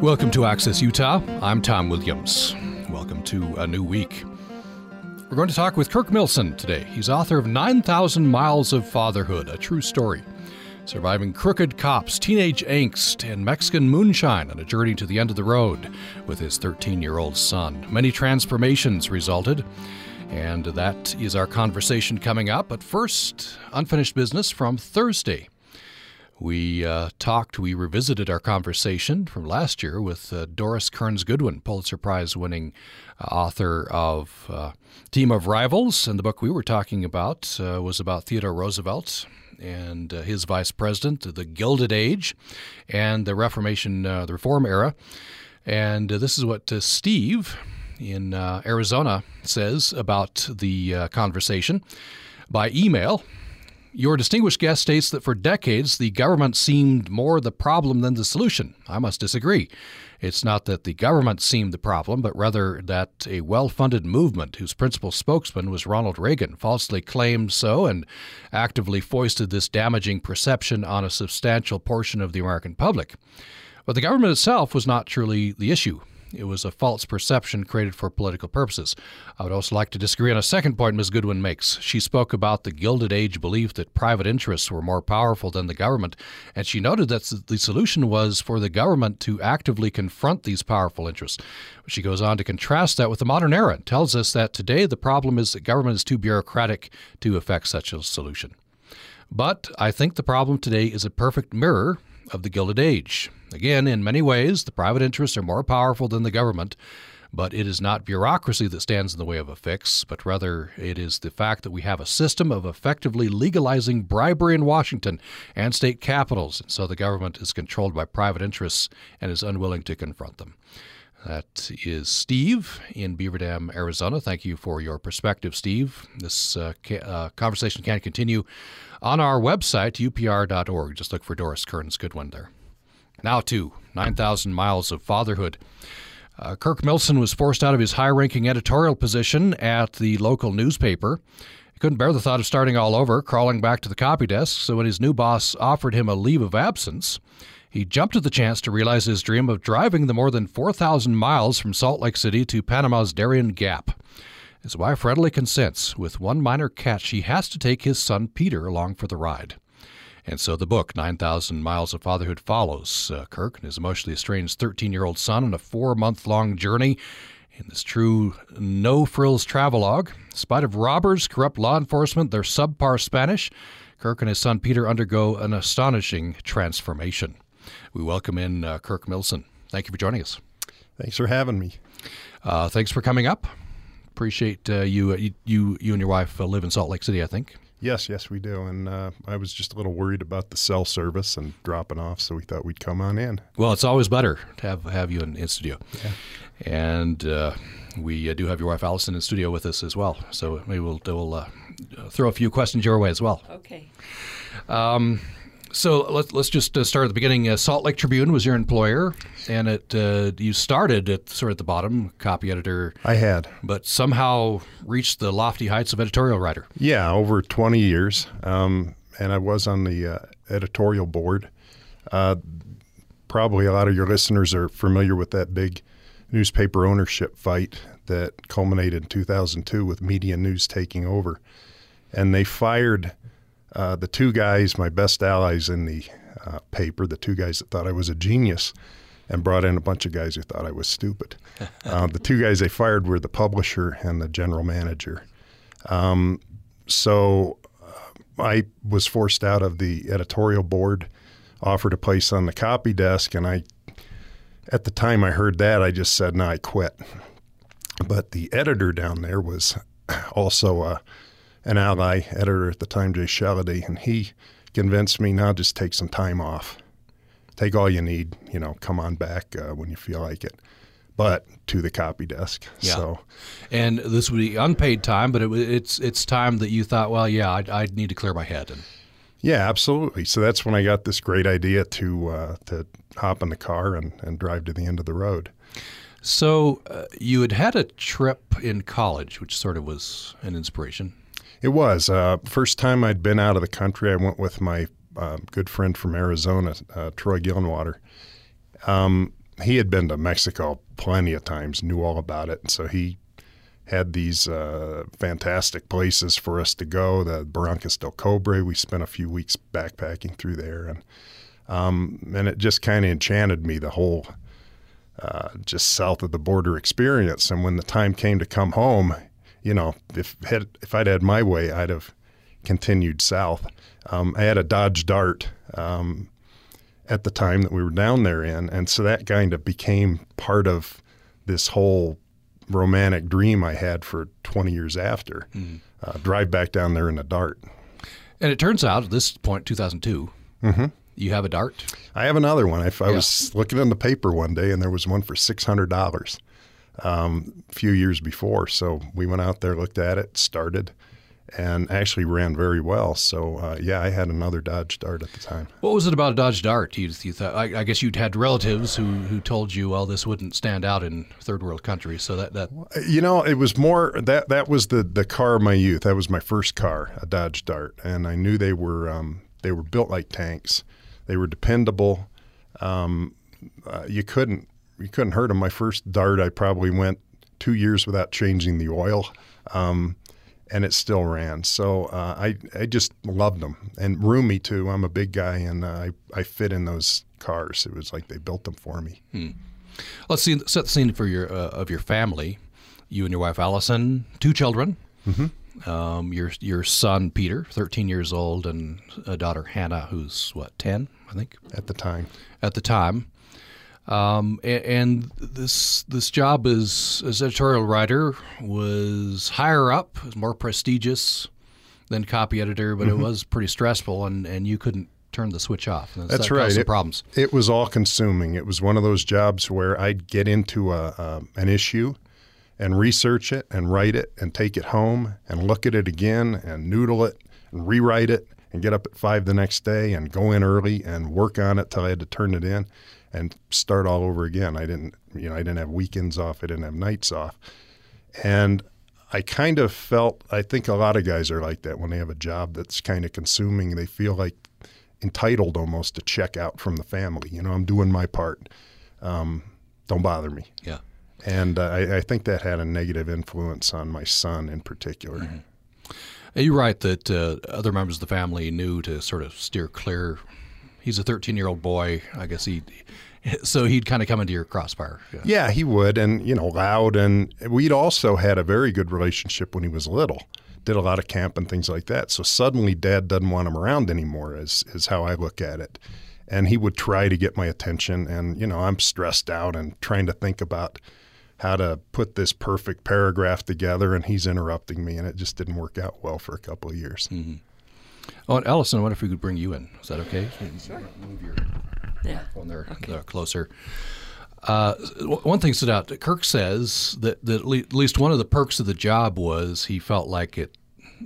Welcome to Access Utah. I'm Tom Williams. Welcome to a new week. We're going to talk with Kirk Millson today. He's author of 9,000 Miles of Fatherhood, a true story. Surviving crooked cops, teenage angst, and Mexican moonshine on a journey to the end of the road with his 13 year old son. Many transformations resulted, and that is our conversation coming up. But first, unfinished business from Thursday. We uh, talked, we revisited our conversation from last year with uh, Doris Kearns Goodwin, Pulitzer Prize winning uh, author of uh, Team of Rivals. And the book we were talking about uh, was about Theodore Roosevelt and uh, his vice president, the Gilded Age, and the Reformation, the Reform era. And this is what Steve in Arizona says about the conversation by email. Your distinguished guest states that for decades the government seemed more the problem than the solution. I must disagree. It's not that the government seemed the problem, but rather that a well funded movement whose principal spokesman was Ronald Reagan falsely claimed so and actively foisted this damaging perception on a substantial portion of the American public. But the government itself was not truly the issue. It was a false perception created for political purposes. I would also like to disagree on a second point Ms. Goodwin makes. She spoke about the Gilded Age belief that private interests were more powerful than the government, and she noted that the solution was for the government to actively confront these powerful interests. She goes on to contrast that with the modern era and tells us that today the problem is that government is too bureaucratic to effect such a solution. But I think the problem today is a perfect mirror of the Gilded Age. Again, in many ways, the private interests are more powerful than the government, but it is not bureaucracy that stands in the way of a fix, but rather it is the fact that we have a system of effectively legalizing bribery in Washington and state capitals, and so the government is controlled by private interests and is unwilling to confront them. That is Steve in Beaver Dam, Arizona. Thank you for your perspective, Steve. This uh, ca- uh, conversation can continue on our website, upr.org. Just look for Doris Kearns Goodwin there. Now to 9,000 Miles of Fatherhood. Uh, Kirk Millson was forced out of his high ranking editorial position at the local newspaper. He couldn't bear the thought of starting all over, crawling back to the copy desk, so when his new boss offered him a leave of absence, he jumped at the chance to realize his dream of driving the more than 4,000 miles from Salt Lake City to Panama's Darien Gap. His wife readily consents, with one minor catch he has to take his son Peter along for the ride. And so the book, 9,000 Miles of Fatherhood, follows uh, Kirk and his emotionally estranged 13 year old son on a four month long journey in this true no frills travelogue. In spite of robbers, corrupt law enforcement, their subpar Spanish, Kirk and his son Peter undergo an astonishing transformation. We welcome in uh, Kirk Millson. Thank you for joining us. Thanks for having me. Uh, thanks for coming up. Appreciate uh, you, uh, you, you, you and your wife uh, live in Salt Lake City, I think. Yes, yes, we do. And uh, I was just a little worried about the cell service and dropping off, so we thought we'd come on in. Well, it's always better to have have you in, in studio. Yeah. And uh, we uh, do have your wife Alison in studio with us as well. So maybe we'll, we'll uh, throw a few questions your way as well. Okay. Um, so let's let's just uh, start at the beginning. Uh, Salt Lake Tribune was your employer, and it uh, you started at sort of at the bottom, copy editor. I had, but somehow reached the lofty heights of editorial writer. Yeah, over twenty years, um, and I was on the uh, editorial board. Uh, probably a lot of your listeners are familiar with that big newspaper ownership fight that culminated in 2002 with Media News taking over, and they fired uh, the two guys, my best allies in the uh, paper, the two guys that thought I was a genius, and brought in a bunch of guys who thought I was stupid. uh, the two guys they fired were the publisher and the general manager. Um, so uh, I was forced out of the editorial board, offered a place on the copy desk, and I, at the time I heard that, I just said, "No, I quit." But the editor down there was also a an ally editor at the time, Jay Shelledy, and he convinced me now just take some time off. Take all you need, you know, come on back uh, when you feel like it. But to the copy desk. Yeah. So, and this would be unpaid time, but it, it's it's time that you thought, well, yeah, I, I need to clear my head. And yeah, absolutely. So that's when I got this great idea to uh, to hop in the car and, and drive to the end of the road. So uh, you had had a trip in college, which sort of was an inspiration. It was. Uh, first time I'd been out of the country, I went with my uh, good friend from Arizona, uh, Troy Gillenwater. Um, he had been to Mexico plenty of times, knew all about it, and so he had these uh, fantastic places for us to go. The Barrancas del Cobre, we spent a few weeks backpacking through there, and um, and it just kind of enchanted me the whole uh, just south of the border experience. And when the time came to come home, you know, if had, if I'd had my way, I'd have continued south. Um, I had a Dodge Dart um, at the time that we were down there in, and so that kind of became part of this whole romantic dream I had for 20 years after. Mm-hmm. Uh, drive back down there in a Dart. And it turns out at this point, 2002, mm-hmm. you have a Dart. I have another one. I, I yeah. was looking in the paper one day, and there was one for six hundred dollars um, a few years before. So we went out there, looked at it, started, and actually ran very well. So uh, yeah, I had another Dodge Dart at the time. What was it about a Dodge Dart? You, you thought? I, I, guess you'd had relatives who, who told you, well, this wouldn't stand out in third world countries. So that, that you know, it was more that that was the the car of my youth. That was my first car, a Dodge Dart, and I knew they were um, they were built like tanks. They were dependable. Um, uh, you couldn't you couldn't hurt them. My first Dart, I probably went two years without changing the oil. Um, and it still ran. So uh, I I just loved them and roomy too. I'm a big guy and uh, I I fit in those cars. It was like they built them for me. Hmm. Let's see, set the scene for your uh, of your family. You and your wife Alison, two children. Mm-hmm. Um, your your son Peter, 13 years old, and a daughter Hannah, who's what 10, I think, at the time. At the time. Um, and, this this job as as editorial writer was higher up, was more prestigious than copy editor, but mm-hmm. it was pretty stressful, and, and you couldn't turn the switch off. That's that right. It, problems. It was all consuming. It was one of those jobs where I'd get into a, a, an issue and research it and write it and take it home and look at it again and noodle it and rewrite it and get up at five the next day and go in early and work on it till I had to turn it in and start all over again. I didn't, you know, I didn't have weekends off. I didn't have nights off. And I kind of felt, I think a lot of guys are like that when they have a job that's kind of consuming. They feel like entitled almost to check out from the family. You know, I'm doing my part. Um, don't bother me. Yeah. And uh, I, I, think that had a negative influence on my son in particular. Mm-hmm. You're right that uh, other members of the family knew to sort of steer clear he's a 13 year old boy. I guess he, so he'd kind of come into your crossfire. Yeah. yeah, he would, and you know, loud, and we'd also had a very good relationship when he was little. Did a lot of camp and things like that. So suddenly, Dad doesn't want him around anymore. Is is how I look at it. And he would try to get my attention, and you know, I'm stressed out and trying to think about how to put this perfect paragraph together, and he's interrupting me, and it just didn't work out well for a couple of years. Mm-hmm. Oh, and Alison, I wonder if we could bring you in. Is that okay? Sure. Move your yeah. phone there, okay. there closer. Uh, one thing stood out. Kirk says that, that at least one of the perks of the job was he felt like it,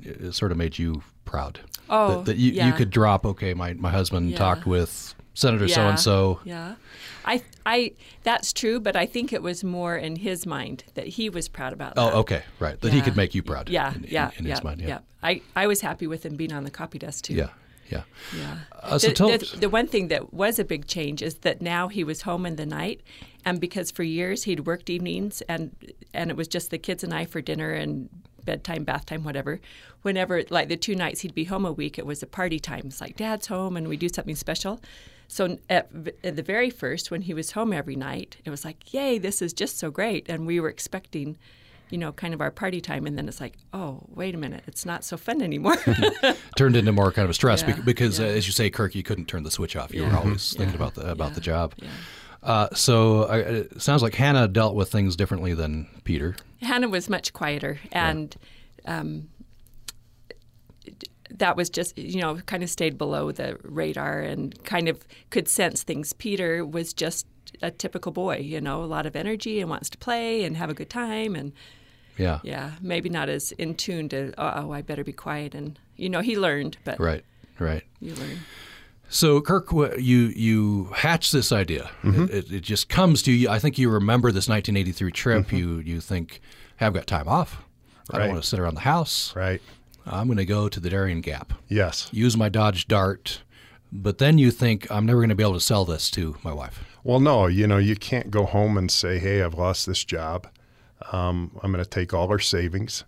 it sort of made you proud. Oh, that, that you, yeah. you could drop. Okay, my my husband yeah. talked with Senator so and so. Yeah. I, I, that's true, but I think it was more in his mind that he was proud about that. Oh, okay, right. That yeah. he could make you proud. Yeah, in, yeah, in, in yeah, mind. Yeah. yeah. I, I was happy with him being on the copy desk too. Yeah, yeah, yeah. Uh, so the, tell, the, the, one thing that was a big change is that now he was home in the night, and because for years he'd worked evenings, and and it was just the kids and I for dinner and bedtime, bath time, whatever. Whenever like the two nights he'd be home a week, it was a party time. It's like Dad's home, and we do something special. So at, at, the very first, when he was home every night, it was like, yay, this is just so great. And we were expecting, you know, kind of our party time. And then it's like, oh, wait a minute, it's not so fun anymore. Turned into more kind of a stress yeah, because, yeah. Uh, as you say, Kirk, you couldn't turn the switch off. You yeah. were always thinking about the about the job. Uh, so uh, it sounds like Hannah dealt with things differently than Peter. Hannah was much quieter and. Um, that was just you know kind of stayed below the radar and kind of could sense things. Peter was just a typical boy, you know, a lot of energy and wants to play and have a good time and yeah, yeah, maybe not as in tune to oh, I better be quiet and you know he learned, but right, right, you learn. So Kirk, you you hatch this idea. Mm-hmm. It, it, just comes to you. I think you remember this 1983 trip. Mm-hmm. You you think, hey, I've got time off. I don't want to sit around the house. Right. I'm going to go to the Darien Gap. Yes. Use my Dodge Dart, But then you think, I'm never going to be able to sell this to my wife. Well, no, you know, you can't go home and say, hey, I've lost this job. Um, I'm going to take all our savings.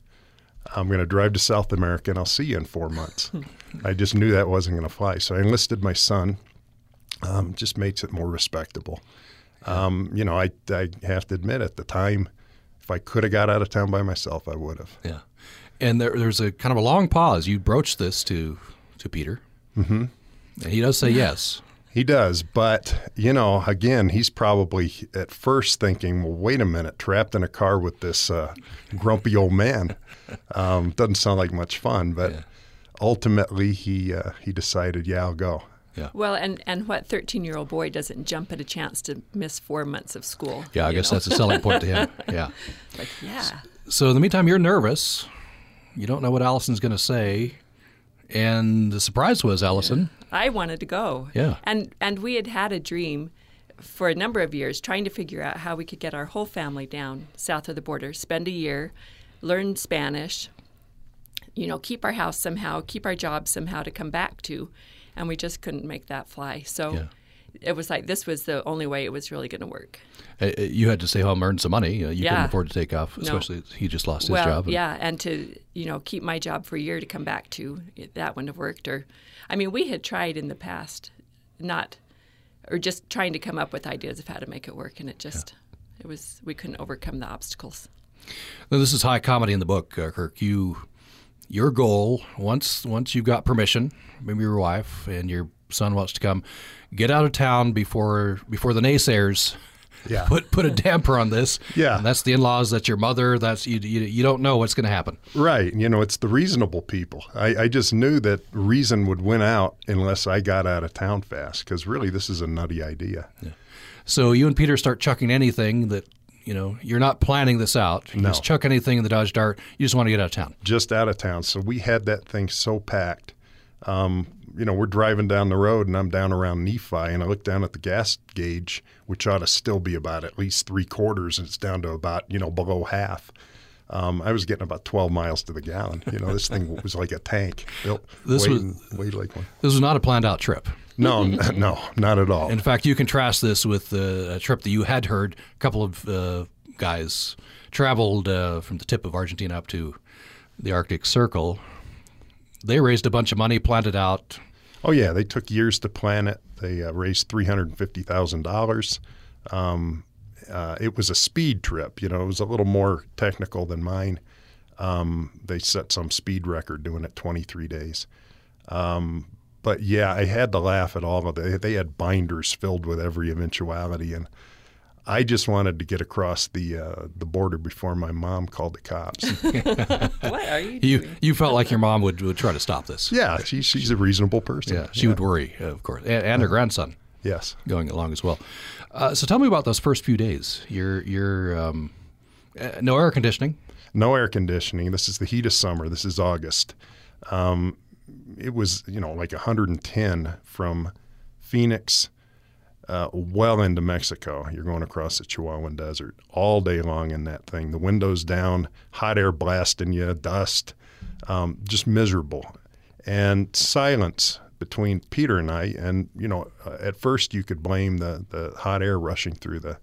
I'm going to drive to South America and I'll see you in four months. I just knew that wasn't going to fly. So I enlisted my son. Um, just makes it more respectable. Um, you know, I, I have to admit at the time, if I could have got out of town by myself, I would have. Yeah. And there, there's a kind of a long pause. You broach this to, to Peter. Mm-hmm. And he does say yes. He does, but you know, again, he's probably at first thinking, "Well, wait a minute, trapped in a car with this uh, grumpy old man um, doesn't sound like much fun." But Yeah. ultimately, he uh, he decided, "Yeah, I'll go." Yeah. Well, and, and what 13 year old boy doesn't jump at a chance to miss four months of school? Yeah, I guess know? that's a selling point to him. Yeah. like, yeah. So in the meantime, you're nervous. You don't know what Alison's going to say. And the surprise was, Alison, I wanted to go. Yeah. And and we had had a dream for a number of years trying to figure out how we could get our whole family down south of the border, spend a year, learn Spanish, you know, keep our house somehow, keep our job somehow to come back to, and we just couldn't make that fly. So Yeah. It was like this was the only way it was really going to work. uh, uh, you had to stay home, earn some money. Uh, you couldn't afford to take off, especially he just lost his well, job. and- yeah, and to you know keep my job for a year to come back to that wouldn't have worked. Or, I mean, we had tried in the past, not, or just trying to come up with ideas of how to make it work, and it just, it was we couldn't overcome the obstacles. Now, this is high comedy in the book, uh, Kirk. You, your goal once once you've got permission, maybe your wife and your son wants to come, get out of town before before the naysayers. Yeah. Put put a damper on this. Yeah. And that's the in-laws. That's your mother. That's you. You, you don't know what's going to happen. Right. You know, it's the reasonable people. I, I just knew that reason would win out unless I got out of town fast. Because really, this is a nutty idea. Yeah. So you and Peter start chucking anything that you know. You're not planning this out. You No. just chuck anything in the Dodge Dart. You just want to get out of town. just out of town. So we had that thing so packed. Um, you know, we're driving down the road and I'm down around Nephi and I look down at the gas gauge, which ought to still be about at least three quarters, and it's down to about, you know, below half. Um, I was getting about 12 miles to the gallon. You know, this thing was like a tank. Built, This was- weighed like one. This was not a planned out trip. No, n- no, not at all. In fact, you contrast this with uh, a trip that you had heard. A couple of uh, guys traveled uh, from the tip of Argentina up to the Arctic Circle. They raised a bunch of money, planned it out. Oh yeah, they took years to plan it. They uh, raised three hundred and fifty thousand dollars. Um, uh, it was a speed trip. You know, it was a little more technical than mine. Um, they set some speed record doing it twenty three days. Um, but yeah, I had to laugh at all of it. They had binders filled with every eventuality, and I just wanted to get across the uh, the border before my mom called the cops. what are you? You you felt like your mom would, would try to stop this. yeah, she, she's a reasonable person. Yeah, she would worry, of course, and, and her grandson Yes. going along as well. Uh, so tell me about those first few days. You're you're um, uh, no air conditioning. no air conditioning. This is the heat of summer. This is August. Um, it was, you know, like 110 from Phoenix uh, well into Mexico. You're going across the Chihuahuan Desert all day long in that thing. The windows down, hot air blasting you, dust, um, just miserable. And silence between Peter and I. And, you know, uh, at first you could blame the, the hot air rushing through the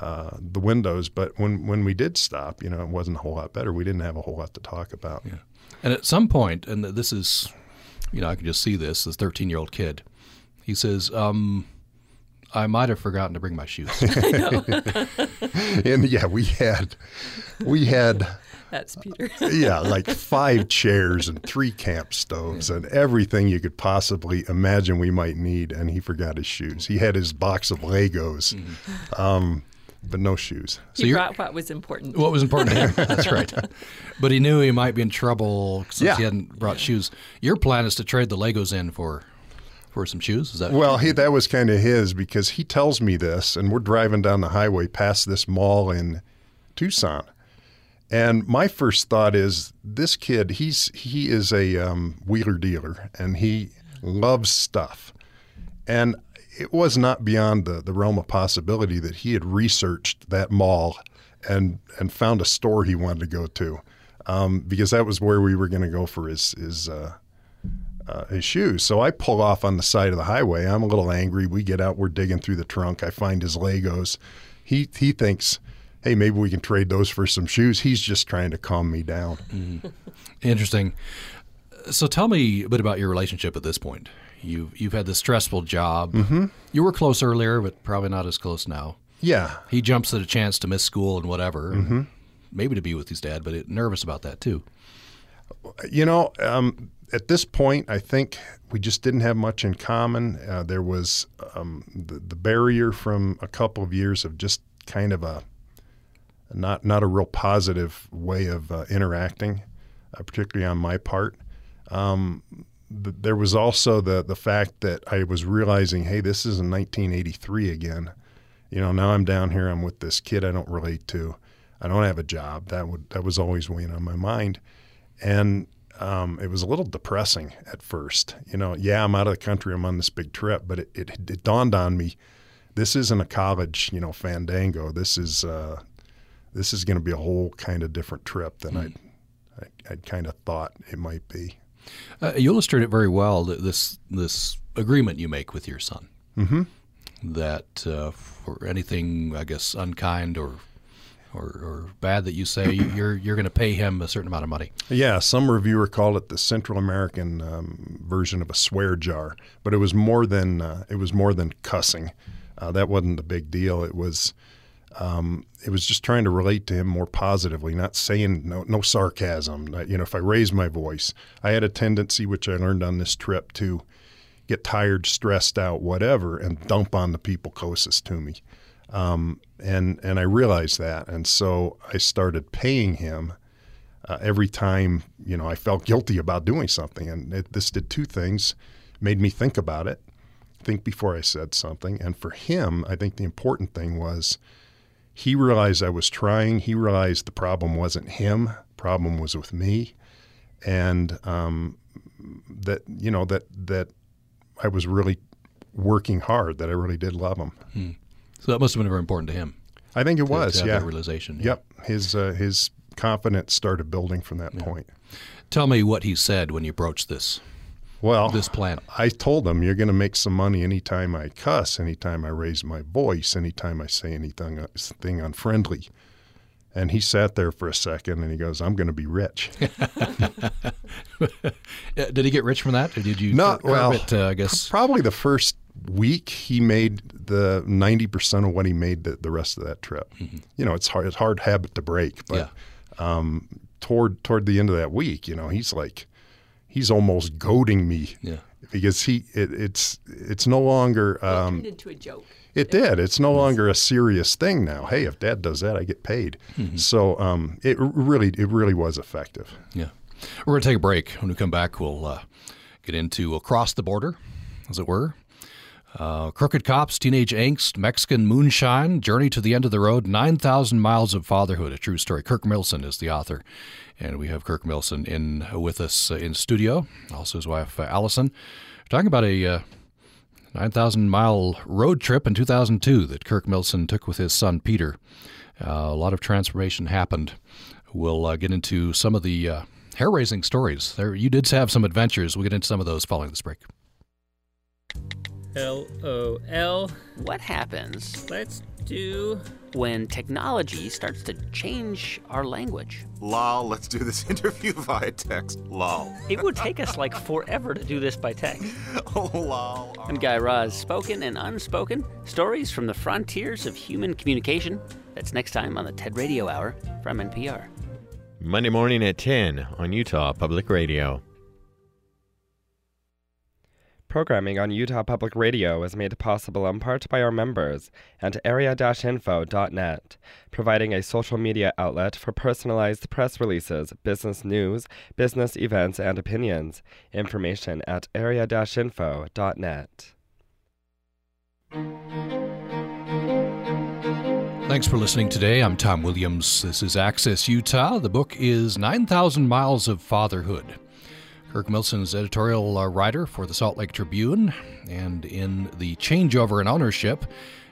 uh, the windows. But when when we did stop, you know, it wasn't a whole lot better. We didn't have a whole lot to talk about. Yeah. And at some point, and this is, you know, I can just see this, this 13 year old kid, he says, um, I might have forgotten to bring my shoes. And yeah, we had we had That's Peter. yeah like five chairs and three camp stoves and everything you could possibly imagine we might need. And he forgot his shoes. He had his box of Legos, um, but no shoes. So he you're- brought what was important. what was important to him? That's right. But he knew he might be in trouble since Yeah. he hadn't brought shoes. Your plan is to trade the Legos in for for some shoes. Is that Well, he, that was kind of his because he tells me this, and we're driving down the highway past this mall in Tucson, and my first thought is this kid. He's he is a um, wheeler dealer, and he loves stuff, and it was not beyond the, the realm of possibility that he had researched that mall and and found a store he wanted to go to, um, because that was where we were going to go for his his. Uh, uh, his shoes. So I pull off on the side of the highway. I'm a little angry. We get out. We're digging through the trunk. I find his Legos. He he thinks, hey, maybe we can trade those for some shoes. He's just trying to calm me down. Mm-hmm. Interesting. So tell me a bit about your relationship at this point. You've you've had this stressful job. Mm-hmm. You were close earlier, but probably not as close now. Yeah. He jumps at a chance to miss school and whatever. Mm-hmm. Maybe to be with his dad, but it, nervous about that too. You know, um, at this point, I think we just didn't have much in common. Uh, there was um, the, the barrier from a couple of years of just kind of a not not a real positive way of uh, interacting, uh, particularly on my part. Um, th- there was also the the fact that I was realizing, hey, this is in 1983 again. You know, now I'm down here. I'm with this kid I don't relate to. I don't have a job. That would that was always weighing on my mind, and um, it was a little depressing at first. You know, yeah, I'm out of the country. I'm on this big trip, but it, it, it dawned on me, this isn't a college, you know, fandango. This is uh, this is going to be a whole kind of different trip than mm. I'd, I, would kind of thought it might be. Uh, you illustrate it very well. This this agreement you make with your son. Mm-hmm. That uh, for anything, I guess, unkind or or, or bad that you say, you're you're going to pay him a certain amount of money. Yeah, some reviewer called it the Central American um, version of a swear jar, but it was more than uh, it was more than cussing. Uh, that wasn't the big deal. It was um, it was just trying to relate to him more positively, not saying no, no sarcasm. You know, if I raise my voice, I had a tendency, which I learned on this trip, to get tired, stressed out, whatever, and dump on the people closest to me. Um, and and I realized that, and so I started paying him uh, every time you know I felt guilty about doing something, and it, this did two things: made me think about it, think before I said something, and for him, I think the important thing was he realized I was trying. He realized the problem wasn't him; problem was with me, and um, that you know that that I was really working hard. That I really did love him. Hmm. So that must have been very important to him. I think it to, was. To yeah. realization. Yeah. Yep. His uh, his confidence started building from that yeah. point. Tell me what he said when you broached this. Well, this plan. I told him you're going to make some money anytime I cuss, anytime I raise my voice, anytime I say anything uh, thing unfriendly. And he sat there for a second and he goes, I'm going to be rich. did he get rich from that? Or did you Not, well, it, uh, I guess? Probably the first week he made the 90% of what he made the, the rest of that trip. Mm-hmm. You know, it's hard, it's hard habit to break, but yeah. um, toward toward the end of that week, you know, he's like he's almost goading me. Yeah. Because he it, it's it's no longer um, it turned into a joke. It did. It's no longer a serious thing now. Hey, if Dad does that, I get paid. Mm-hmm. So um, it really, it really was effective. Yeah, we're going to take a break. When we come back, we'll uh, get into across the border, as it were, uh, Crooked Cops, Teenage Angst, Mexican Moonshine, Journey to the End of the Road, 9,000 Miles of Fatherhood, a true story. Kirk Millson is the author. And we have Kirk Millson in with us uh, in studio, also his wife, uh, Alison. We're talking about a uh, 9,000 mile road trip in 2002 that Kirk Millson took with his son, Peter. Uh, a lot of transformation happened. We'll uh, get into some of the hair raising stories. There, you did have some adventures. We'll get into some of those following this break. LOL. What happens Let's do. when technology starts to change our language? Lol, let's do this interview via text. Lol. It would take us like forever to do this by text. Oh, lol. I'm Guy Raz, spoken and unspoken, stories from the frontiers of human communication. That's next time on the TED Radio Hour from NPR. Monday morning at 10 on Utah Public Radio. Programming on Utah Public Radio is made possible in part by our members and area-info.net, providing a social media outlet for personalized press releases, business news, business events, and opinions. Information at area-info.net. Thanks for listening today. I'm Tom Williams. This is Access Utah. The book is 9,000 Miles of Fatherhood. Kirk Millson's editorial uh, writer for the Salt Lake Tribune, and in the changeover in ownership,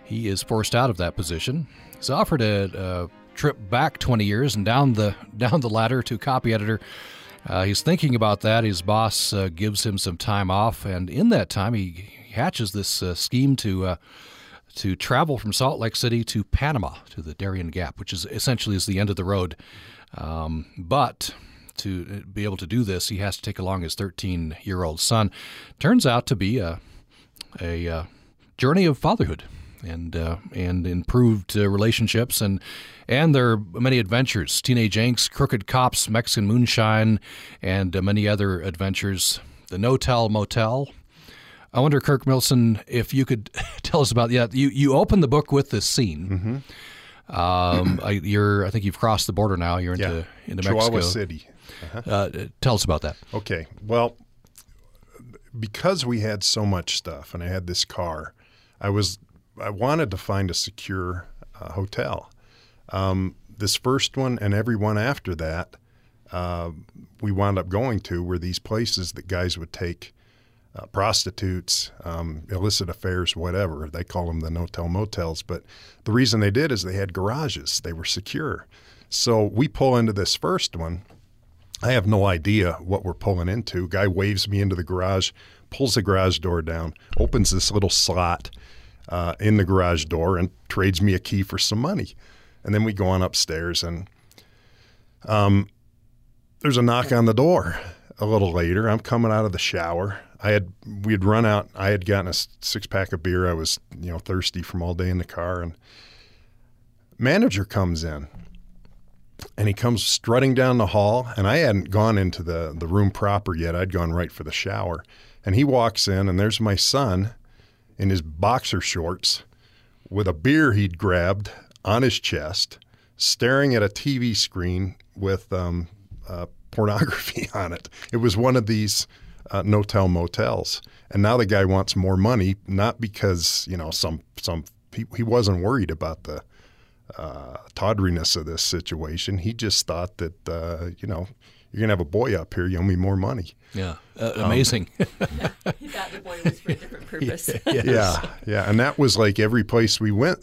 he is forced out of that position. He's offered a, a trip back 20 years and down the down the ladder to copy editor. Uh, he's thinking about that. His boss uh, gives him some time off, and in that time, he hatches this uh, scheme to uh, to travel from Salt Lake City to Panama to the Darien Gap, which is essentially is the end of the road. Um, but to be able to do this, he has to take along his 13 year old son. Turns out to be a a uh, journey of fatherhood and uh, and improved uh, relationships and and there are many adventures. Teenage angst crooked cops mexican moonshine and uh, many other adventures. The no-tell motel. I wonder kirk millson if you could tell us about yeah you, you open the book with this scene. Um, I, you're i think you've crossed the border now. You're into Yeah. into Chihuahua mexico City. uh, tell us about that Okay. Well, because we had so much stuff and I had this car, I was I wanted to find a secure uh, hotel. Um, this first one and every one after that, uh, we wound up going to were these places that guys would take uh, prostitutes, um, illicit affairs, whatever. They call them the no-tell motels. But the reason they did is they had garages. They were secure. So we pull into this first one. I have no idea what we're pulling into. Guy waves me into the garage, pulls the garage door down, opens this little slot uh, in the garage door, and trades me a key for some money. And then we go on upstairs, and um, there's a knock on the door. A little later, I'm coming out of the shower. I had we had run out. I had gotten a six pack of beer. I was you know thirsty from all day in the car, and manager comes in and he comes strutting down the hall and i hadn't gone into the, the room proper yet. I'd gone right for the shower. And he walks in and there's my son in his boxer shorts with a beer he'd grabbed on his chest staring at a tv screen with um, uh, pornography on it. It was one of these uh, no-tell motels. And now the guy wants more money not because you know some some he, he wasn't worried about the uh, tawdriness of this situation. He just thought that uh, you know you're gonna have a boy up here. You owe me more money. yeah uh, amazing He thought the boy was for a different purpose. Yeah, yeah, and that was like every place we went.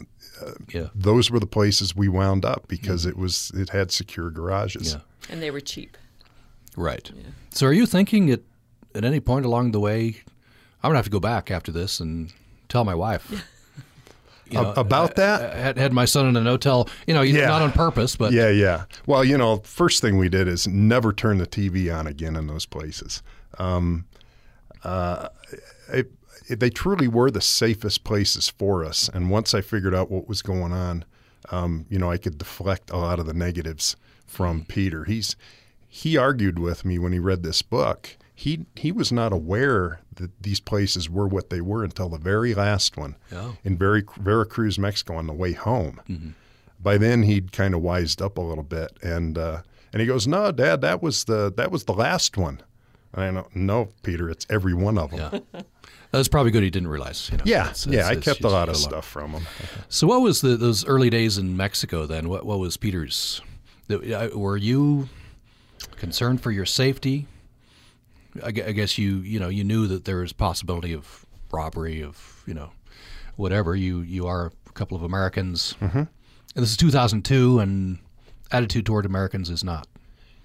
yeah Those were the places we wound up because it was it had secure garages. yeah and they were cheap. Right. So, are you thinking at at any point along the way, I'm gonna have to go back after this and tell my wife? You A- about that? Had, had my son in an hotel. You know, Yeah. not on purpose, but Yeah, yeah. Well, you know, first thing we did is never turn the TV on again in those places. Um, uh, it, it- they truly were the safest places for us. And once I figured out what was going on, um, you know, I could deflect a lot of the negatives from Peter. He's he argued with me when he read this book. He he was not aware that these places were what they were until the very last one Oh. in Ver- Veracruz, Mexico, on the way home by then he'd kind of wised up a little bit and uh, and he goes no dad that was the that was the last one and i know no peter it's every one of them yeah, that's probably good. He didn't realize. You know, yeah It's- yeah it's- i kept a lot of stuff from him So, what was the those early days in Mexico then? What what was Peter's? uh, Were you concerned for your safety? I, I guess you you know you knew that there was possibility of robbery of you know whatever. You you are a couple of Americans, mm-hmm. and this is 2002, and attitude toward Americans is not.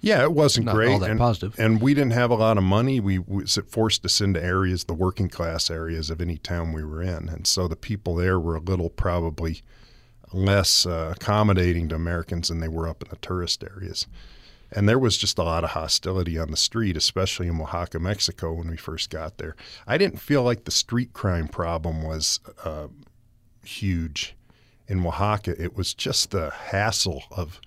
yeah it wasn't Not great all that and, positive. and we didn't have a lot of money we, it forced us into areas the working class areas of any town we were in and so the people there were a little probably less uh, accommodating to americans than they were up in the tourist areas And there was just a lot of hostility on the street, especially in Oaxaca, Mexico, when we first got there. I didn't feel like the street crime problem was uh, huge in Oaxaca. It was just the hassle of,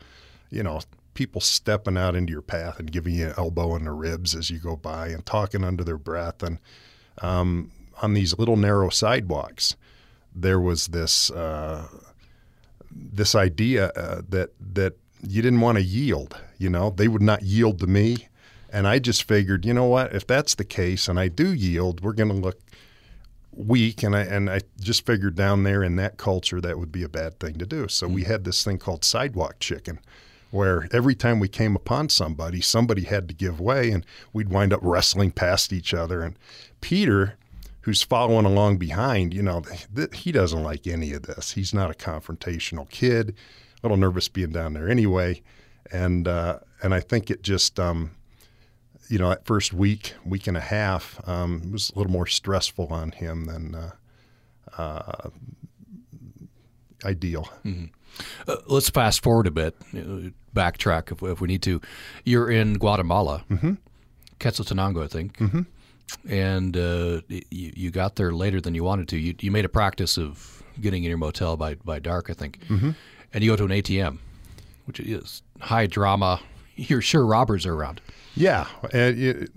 you know, people stepping out into your path and giving you an elbow in the ribs as you go by and talking under their breath. And um, on these little narrow sidewalks, there was this uh, this idea uh, that that you didn't want to yield. You know, they would not yield to me, and I just figured, you know what? If that's the case, and I do yield, we're going to look weak. And I and I just figured down there in that culture that would be a bad thing to do. So we mm. had this thing called sidewalk chicken. Where every time we came upon somebody, somebody had to give way, and we'd wind up wrestling past each other. And Peter, who's following along behind, you know, th- he doesn't like any of this. He's not a confrontational kid. A little nervous being down there anyway, and uh, and I think it just um, you know, that first week, week and a half, um, was a little more stressful on him than uh, uh, ideal. Uh, let's fast forward a bit, uh, backtrack if, if we need to. You're in Guatemala, mm-hmm. Quetzaltenango, I think, mm-hmm. and uh, you, you got there later than you wanted to. You, you made a practice of getting in your motel by, by dark, I think, mm-hmm. and you go to an ATM, which is high drama. You're sure robbers are around. Yeah, and it,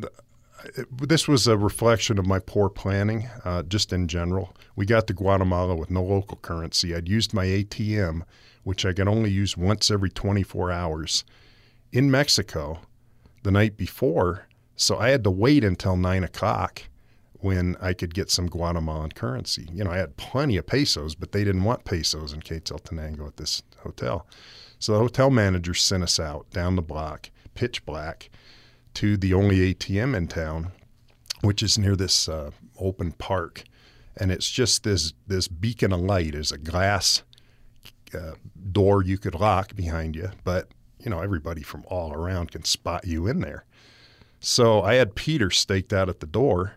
it, this was a reflection of my poor planning, uh, just in general. We got to Guatemala with no local currency. I'd used my ATM, which I could only use once every 24 hours, in Mexico the night before. So I had to wait until nine o'clock when I could get some Guatemalan currency. You know, I had plenty of pesos, but they didn't want pesos in Quetzaltenango at this hotel. So the hotel manager sent us out down the block, pitch black, to the only ATM in town, which is near this uh, open park, and it's just this this beacon of light is a glass uh, door you could lock behind you, but you know everybody from all around can spot you in there. So I had Peter staked out at the door.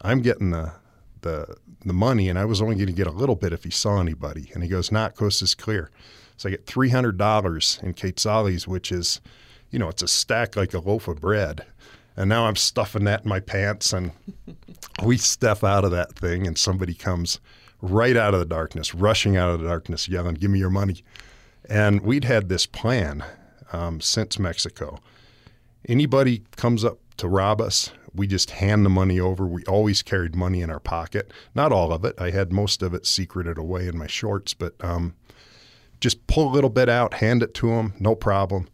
I'm getting the the the money, and I was only going to get a little bit if he saw anybody. And he goes, "Not coast is clear." So I get three hundred dollars in quetzales, which is you know, it's a stack like a loaf of bread. And now I'm stuffing that in my pants, and we step out of that thing, and somebody comes right out of the darkness, rushing out of the darkness, yelling, Give me your money. And we'd had this plan um, since Mexico. Anybody comes up to rob us, we just hand the money over. We always carried money in our pocket. Not all of it. I had most of it secreted away in my shorts, but um, just pull a little bit out, hand it to them, no problem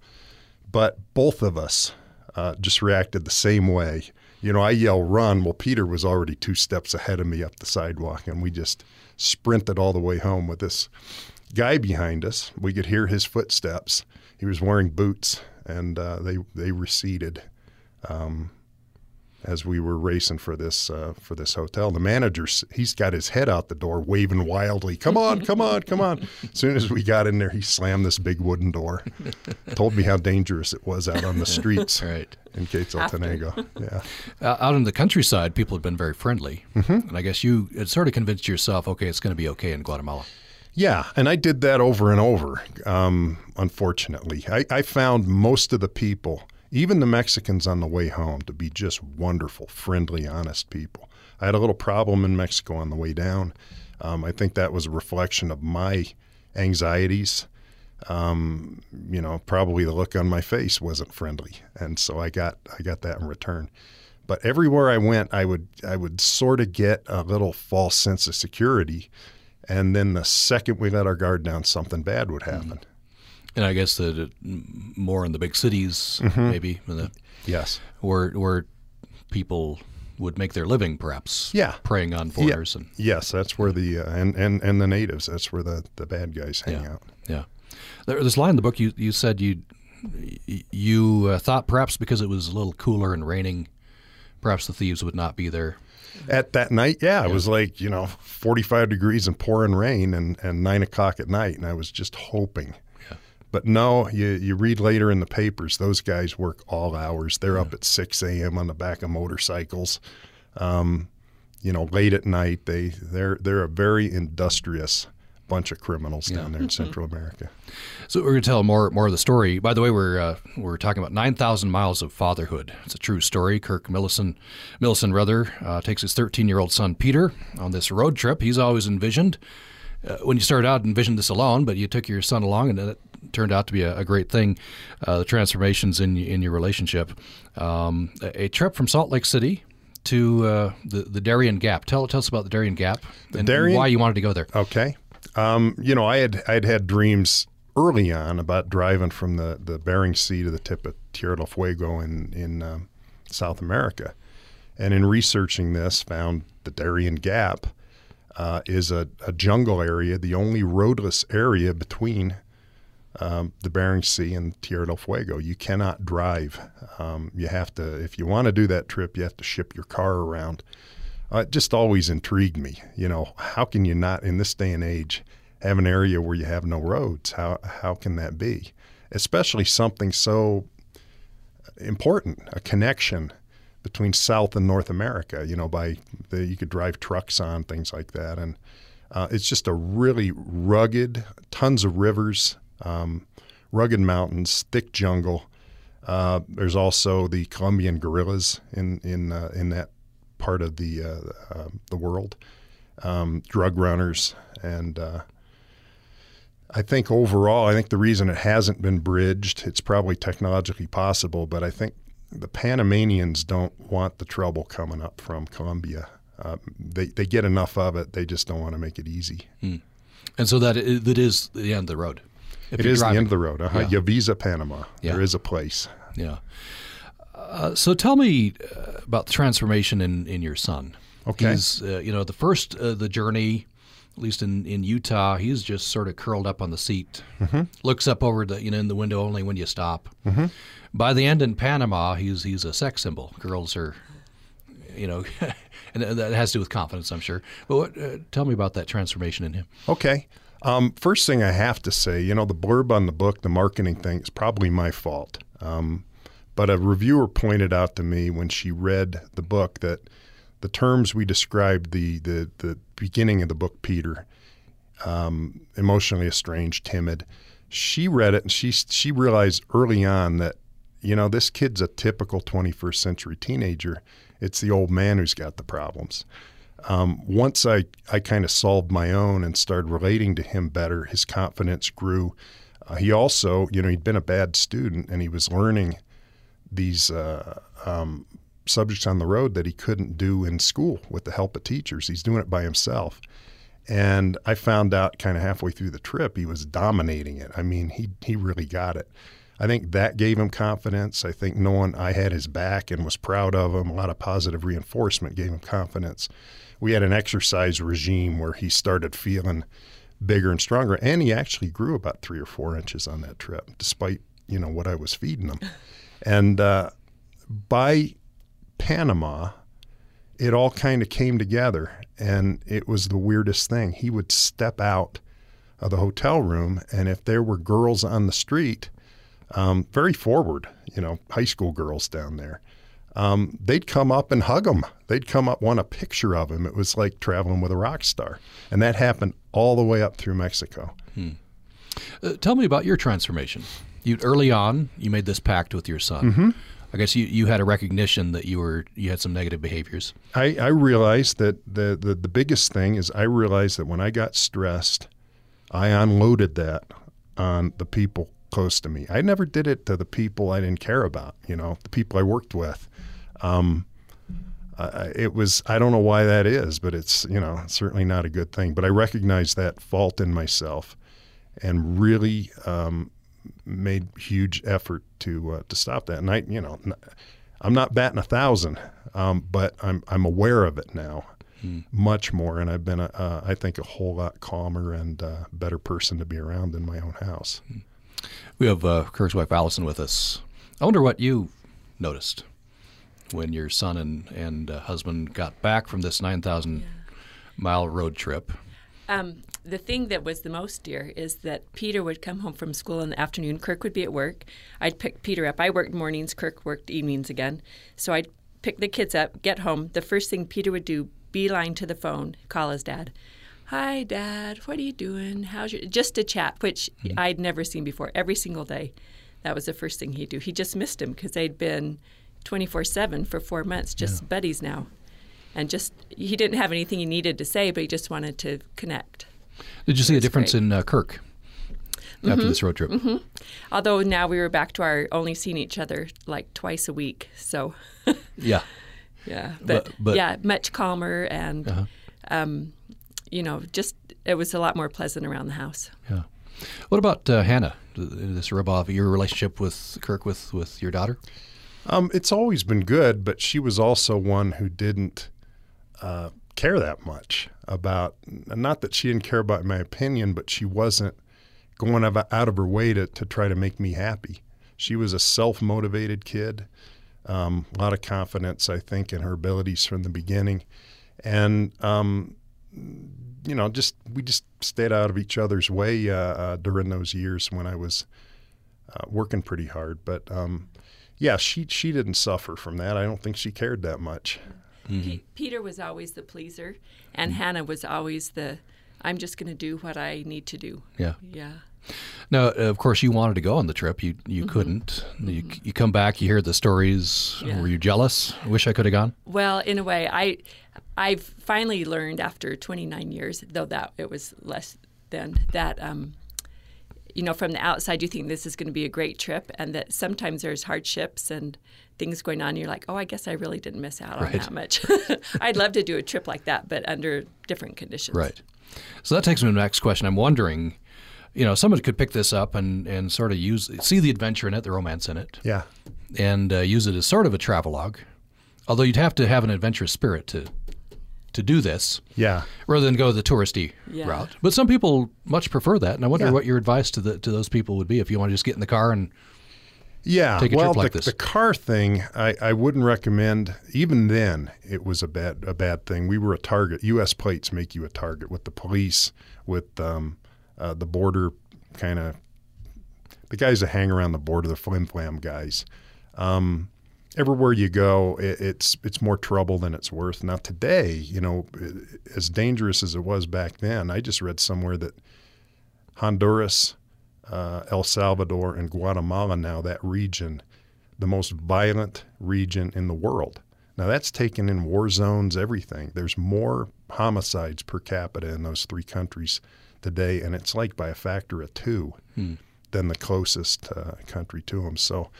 but both of us uh, just reacted the same way. You know, I yell run. Well, Peter was already two steps ahead of me up the sidewalk, and we just sprinted all the way home with this guy behind us. We could hear his footsteps. He was wearing boots, and uh, they they receded. Um, as we were racing for this uh, for this hotel. The manager he's got his head out the door, waving wildly. Come on, come on, come on! As soon as we got in there, he slammed this big wooden door. Told me how dangerous it was out on the streets. right. In Quetzaltenango. Yeah. Uh, out in the countryside, people have been very friendly, mm-hmm. and I guess you had sort of convinced yourself, okay, it's going to be okay in Guatemala. Yeah, and I did that over and over. Um, unfortunately, I, I found most of the people even the Mexicans on the way home to be just wonderful, friendly, honest people. I had a little problem in Mexico on the way down. Um, I think that was a reflection of my anxieties. Um, you know, probably the look on my face wasn't friendly, and so I got I got that in return. But everywhere I went, I would I would sort of get a little false sense of security, and then the second we let our guard down, something bad would happen. Mm-hmm. And I guess that more in the big cities, mm-hmm. maybe. The, yes. Where where people would make their living, perhaps. Yeah. Preying on foreigners. Yeah. And, yes, that's where the uh, and, and and the natives. That's where the, the bad guys hang yeah. out. Yeah. There, this line in the book you you said you you uh, thought perhaps because it was a little cooler and raining, perhaps the thieves would not be there. At that night, yeah, yeah. it was like you know forty five degrees and pouring rain and and nine o'clock at night, and I was just hoping but no, you, you read later in the papers, those guys work all hours. They're yeah. up at 6 a.m. on the back of motorcycles. Um, you know, late at night, they, they're, they're a very industrious bunch of criminals yeah. down there in Central America. So we're going to tell more more of the story. By the way, we're uh, we're talking about nine thousand miles of fatherhood. It's a true story. Kirk Millison, Millison rather, uh, takes his thirteen year old son Peter on this road trip. He's always envisioned. Uh, when you started out, envisioned this alone, but you took your son along, and it turned out to be a, a great thing. Uh, the transformations in in your relationship. Um, a, a, trip from Salt Lake City to uh, the the Darien Gap. Tell tell us about the Darien Gap the and Darien? why you wanted to go there. Okay, um, you know I had I'd had dreams early on about driving from the the Bering Sea to the tip of Tierra del Fuego in in um, South America, and in researching this, found the Darien Gap. Uh, is a, a, jungle area, the only roadless area between um, the Bering Sea and Tierra del Fuego. You cannot drive. Um, you have to, if you want to do that trip, you have to ship your car around. Uh, it just always intrigued me. You know, how can you not, in this day and age, have an area where you have no roads? How how can that be? Especially something so important, a connection. between South and North America. You know, by the, you could drive trucks on things like that, and uh, it's just a really rugged, tons of rivers, um, rugged mountains, thick jungle. Uh, there's also the Colombian guerrillas in in uh, in that part of the uh, uh, the world, um, drug runners, and uh, I think overall, I think the reason it hasn't been bridged, it's probably technologically possible, but I think the Panamanians don't want the trouble coming up from Colombia. Uh, they they get enough of it, they just don't want to make it easy. And so that that is the end of the road. If It you're the end of the road. Uh-huh. Yeah. Yaviza, Panama. Yeah. There is a place. Yeah. Uh, so tell me uh, about the transformation in, in your son. Okay. He's, uh, you know, the first, uh, the journey, at least in, in Utah, he's just sort of curled up on the seat, Mm-hmm. looks up over the, you know, in the window only when you stop. By the end in Panama, he's, he's a sex symbol. Girls are, you know, and that has to do with confidence, I'm sure. But what, uh, tell me about that transformation in him. Okay. Um, first thing I have to say, you know, the blurb on the book, the marketing thing, is probably my fault. Um, but a reviewer pointed out to me when she read the book that the terms we described the the, the beginning of the book, Peter, um, emotionally estranged, timid. She read it and she she realized early on that you know this kid's a typical 21st century teenager. It's the old man who's got the problems um, once I, I kind of solved my own and started relating to him better, his confidence grew. Uh, he also, you know, he'd been a bad student and he was learning these uh, um, subjects on the road that he couldn't do in school with the help of teachers. He's doing it by himself. And I found out kind of halfway through the trip he was dominating it. I mean, he he really got it. I think that gave him confidence. I think knowing I had his back and was proud of him, a lot of positive reinforcement gave him confidence. We had an exercise regime where he started feeling bigger and stronger, and he actually grew about three or four inches on that trip, despite you know what I was feeding him. And uh, by Panama, it all kind of came together, and it was the weirdest thing. He would step out of the hotel room, and if there were girls on the street, um, very forward, you know, high school girls down there, um, they'd come up and hug him. They'd come up, want a picture of him. It was like traveling with a rock star, and that happened all the way up through Mexico. Uh, tell me about your transformation. You early on, you made this pact with your son. Mm-hmm. I guess you, you had a recognition that you were you had some negative behaviors. I, I realized that the, the the biggest thing is I realized that when I got stressed, I unloaded that on the people close to me. I never did it to the people I didn't care about. You know, the people I worked with. Um, I, it was I don't know why that is, but it's you know certainly not a good thing. But I recognized that fault in myself, and really um, made huge effort to uh, to stop that. And I you know. I'm not batting a thousand, um, but I'm I'm aware of it now, much more, and I've been a, uh, I think a whole lot calmer and uh, better person to be around in my own house. We have uh, Kirk's wife Alison with us. I wonder what you noticed when your son and and uh, husband got back from this nine thousand mile road trip. Um, the thing that was the most dear is that Peter would come home from school in the afternoon. Kirk would be at work. I'd pick Peter up. I worked mornings. Kirk worked evenings again. So I'd pick the kids up, get home. The first thing Peter would do, beeline to the phone, call his dad. Hi, Dad. What are you doing? How's your just a chat, which I'd never seen before. Every single day, that was the first thing he'd do. He just missed him because they'd been twenty four seven for four months, just buddies now, and just he didn't have anything he needed to say, but he just wanted to connect. Did you see a difference great. in uh, Kirk after this road trip? Although now we were back to our only seeing each other like twice a week. So, Yeah. yeah. But, But- but- Uh-huh. yeah, much calmer and, um, you know, just it was a lot more pleasant around the house. Yeah. What about uh, Hannah? This rub off your relationship with Kirk with with your daughter? Um, it's always been good, but she was also one who didn't uh, care that much about. Not that she didn't care about my opinion, but she wasn't going out of her way to, to try to make me happy. She was a self motivated kid, um, a lot of confidence, I think, in her abilities from the beginning, and um, you know, just we just stayed out of each other's way uh, uh, during those years when I was uh, working pretty hard. But um, yeah, she she didn't suffer from that. I don't think she cared that much. Pe- Peter was always the pleaser, and Hannah was always the, I'm just going to do what I need to do. Yeah. Yeah. Now, of course, you wanted to go on the trip. You you couldn't. You, you come back. You hear the stories. Yeah. Were you jealous? Wish I could have gone. Well, in a way, I, I've finally learned after 29 years, though that it was less than that. Um, you know, from the outside, you think this is going to be a great trip, and that sometimes there's hardships and things going on. And You're like, oh, I guess I really didn't miss out on Right. that much. I'd love to do a trip like that, but under different conditions. Right. So that takes me to the next question. I'm wondering, you know, somebody could pick this up and, and sort of use see the adventure in it, the romance in it, Yeah, and uh, use it as sort of a travelogue. Although you'd have to have an adventurous spirit to to do this yeah. rather than go the touristy Yeah. route. But some people much prefer that, and I wonder Yeah. what your advice to the to those people would be if you want to just get in the car and Yeah, take a well, trip like the, this. the car thing, I, I wouldn't recommend. Even then, it was a bad a bad thing. We were a target. U.S. plates make you a target with the police, with um, uh, the border kind of the guys that hang around the border, the flim flam guys. Um, everywhere you go, it, it's it's more trouble than it's worth. Now today, you know, as dangerous as it was back then, I just read somewhere that Honduras, uh, El Salvador, and Guatemala now that region, the most violent region in the world. Now that's taken in war zones, everything. There's more homicides per capita in those three countries today, and it's like by a factor of two than the closest uh, country to them. So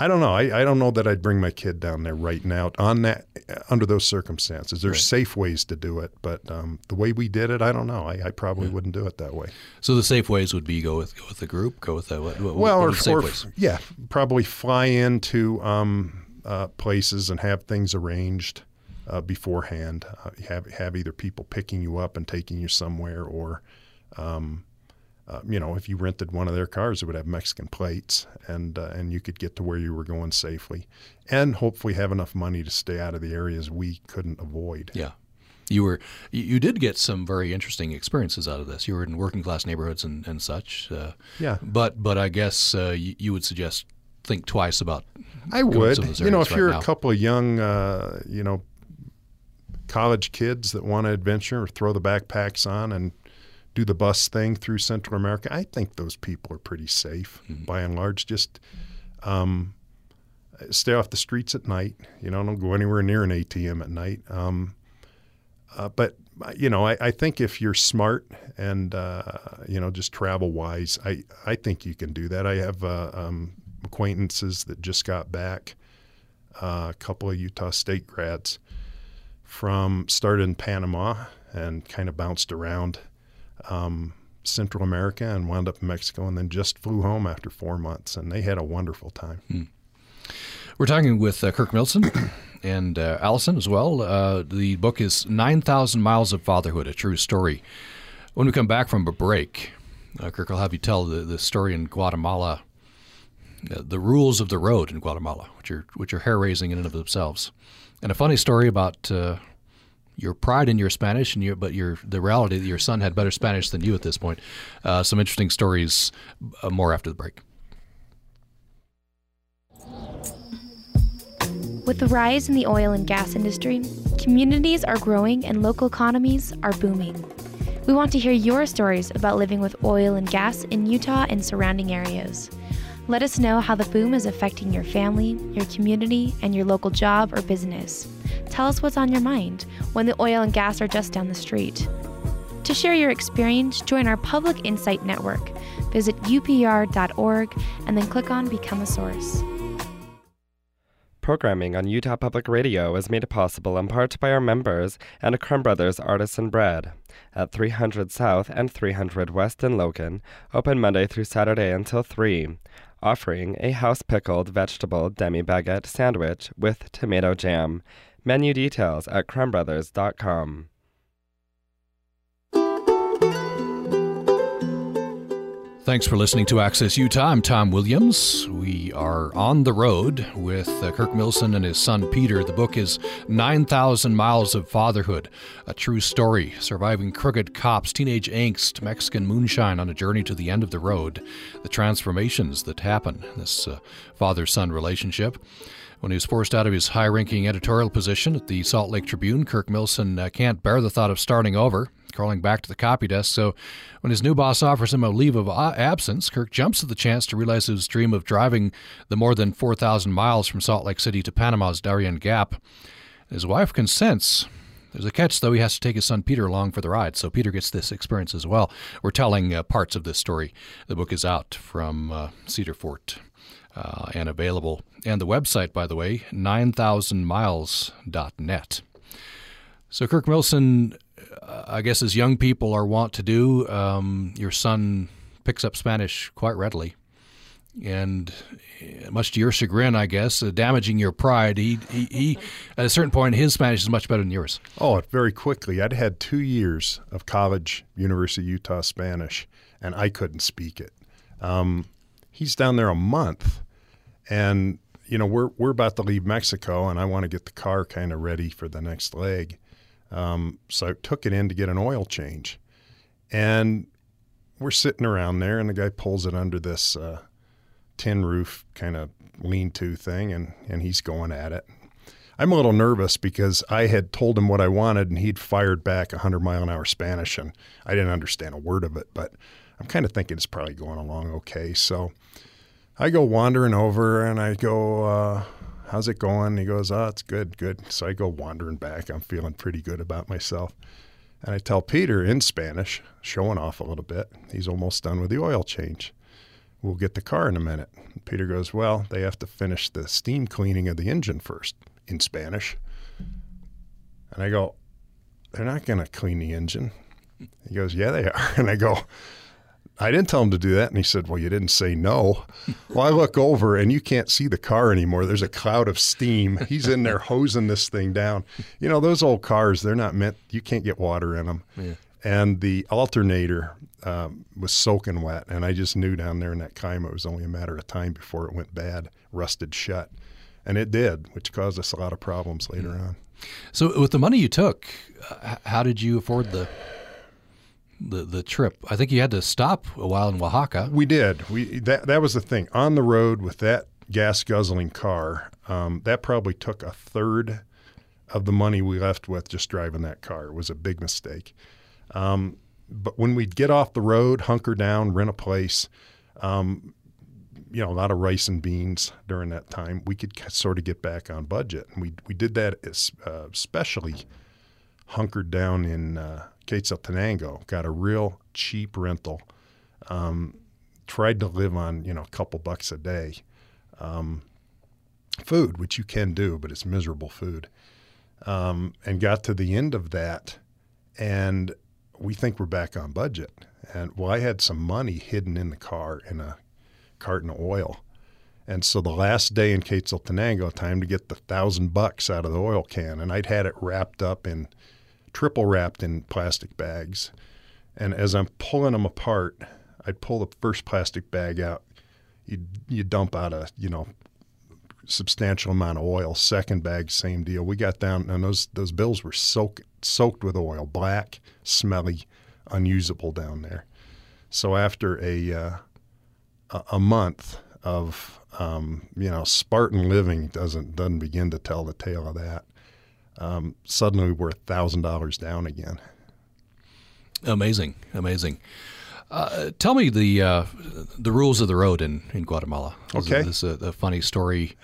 I don't know. I, I don't know that I'd bring my kid down there right now on that under those circumstances. There's safe ways to do it, but um, the way we did it, I don't know. I, I probably wouldn't do it that way. so the safe ways would be go with go with the group, go with the what, what, Well, what or, or yeah, probably fly into um, uh, places and have things arranged uh, beforehand. Uh, have have either people picking you up and taking you somewhere, or um, uh, you know, if you rented one of their cars, it would have Mexican plates, and uh, and you could get to where you were going safely, and hopefully have enough money to stay out of the areas we couldn't avoid. Yeah. You were you, did get some very interesting experiences out of this. You were in working class neighborhoods and, and such. Uh, Yeah. But but I guess uh, you, you would suggest think twice about. I going to would. some of those You know, if right you're now. a couple of young, uh, you know, college kids that want to adventure, or throw the backpacks on and do the bus thing through Central America, I think those people are pretty safe Mm-hmm. by and large. Just um, stay off the streets at night. You know, don't go anywhere near an ATM at night. Um, uh, but you know, I, I think if you're smart and uh, you know just travel wise, I I think you can do that. I have uh, um, acquaintances that just got back, uh, a couple of Utah State grads from started in Panama and kind of bounced around um, Central America and wound up in Mexico, and then just flew home after four months, and they had a wonderful time. We're talking with uh, Kirk Millson and uh, Alison as well. Uh, the book is 9,000 Miles of Fatherhood, a true story. When we come back from a break, uh, Kirk, I'll have you tell the, the story in Guatemala, uh, the rules of the road in Guatemala, which are, which are hair raising in and of themselves. And a funny story about uh, your pride in your Spanish, and your, but your the reality that your son had better Spanish than you at this point. Uh, some interesting stories, uh, more after the break. With the rise in the oil and gas industry, communities are growing and local economies are booming. We want to hear your stories about living with oil and gas in Utah and surrounding areas. Let us know how the boom is affecting your family, your community, and your local job or business. Tell us what's on your mind when the oil and gas are just down the street. To share your experience, join our Public Insight Network. Visit upr.org and then click on Become a Source. Programming on Utah Public Radio is made possible in part by our members and Crumb Brothers Artisan Bread at 300 South and 300 West in Logan, open Monday through Saturday until 3, offering a house pickled vegetable demi baguette sandwich with tomato jam. Menu details at crumbbrothers.com. Thanks for listening to Access Utah. I'm Tom Williams. We are on the road with uh, Kirk Millson and his son Peter. The book is 9,000 Miles of Fatherhood, a true story, surviving crooked cops, teenage angst, Mexican moonshine on a journey to the end of the road, the transformations that happen in this uh, father son relationship. When he was forced out of his high ranking editorial position at the Salt Lake Tribune, Kirk Millson uh, can't bear the thought of starting over, crawling back to the copy desk. So when his new boss offers him a leave of absence, Kirk jumps at the chance to realize his dream of driving the more than 4,000 miles from Salt Lake City to Panama's Darien Gap. His wife consents. There's a catch, though. He has to take his son Peter along for the ride, so Peter gets this experience as well. We're telling uh, parts of this story. The book is out from uh, Cedar Fort uh, and available. And the website, by the way, 9000miles.net. So, Kirk Millson, uh, I guess as young people are wont to do, um, your son picks up Spanish quite readily. And uh, much to your chagrin, I guess, uh, damaging your pride, he, he, he, at a certain point, his Spanish is much better than yours. Oh, very quickly. I'd had two years of college, University of Utah Spanish, and I couldn't speak it. Um, he's down there a month, and you know we're we're about to leave Mexico, and I want to get the car kind of ready for the next leg. Um, so I took it in to get an oil change, and we're sitting around there, and the guy pulls it under this uh, tin roof kind of lean-to thing, and and he's going at it. I'm a little nervous because I had told him what I wanted, and he'd fired back 100 mile an hour Spanish, and I didn't understand a word of it, but I'm kind of thinking it's probably going along okay. So I go wandering over and I go, uh, How's it going? He goes, Oh, it's good, good. So I go wandering back. I'm feeling pretty good about myself. And I tell Peter in Spanish, showing off a little bit, he's almost done with the oil change. We'll get the car in a minute. Peter goes, Well, they have to finish the steam cleaning of the engine first in Spanish. And I go, They're not going to clean the engine. He goes, Yeah, they are. And I go, I didn't tell him to do that. And he said, Well, you didn't say no. well, I look over and you can't see the car anymore. There's a cloud of steam. He's in there hosing this thing down. You know, those old cars, they're not meant, you can't get water in them. Yeah. And the alternator um, was soaking wet. And I just knew down there in that climate it was only a matter of time before it went bad, rusted shut. And it did, which caused us a lot of problems later on. So, with the money you took, uh, how did you afford the the the trip. I think you had to stop a while in Oaxaca. We did. We that that was the thing on the road with that gas guzzling car. Um, that probably took a third of the money we left with just driving that car. It was a big mistake. Um, but when we'd get off the road, hunker down, rent a place, um, you know, a lot of rice and beans during that time, we could sort of get back on budget. And we we did that uh, especially hunkered down in uh, Quetzaltenango, got a real cheap rental. Um, tried to live on you know a couple bucks a day. Um, food, which you can do, but it's miserable food. Um, and got to the end of that, and we think we're back on budget. And well, I had some money hidden in the car in a carton of oil. And so the last day in Quetzaltenango, time to get the thousand bucks out of the oil can, and I'd had it wrapped up in triple wrapped in plastic bags. And as I'm pulling them apart, I'd pull the first plastic bag out. You you dump out a you know substantial amount of oil. Second bag, same deal. We got down and those those bills were soaked soaked with oil, black, smelly, unusable down there. So after a uh, a month of um, you know Spartan living doesn't doesn't begin to tell the tale of that um, suddenly we're thousand dollars down again. Amazing, amazing. Uh, tell me the uh, the rules of the road in, in Guatemala. Okay, this is a, a funny story,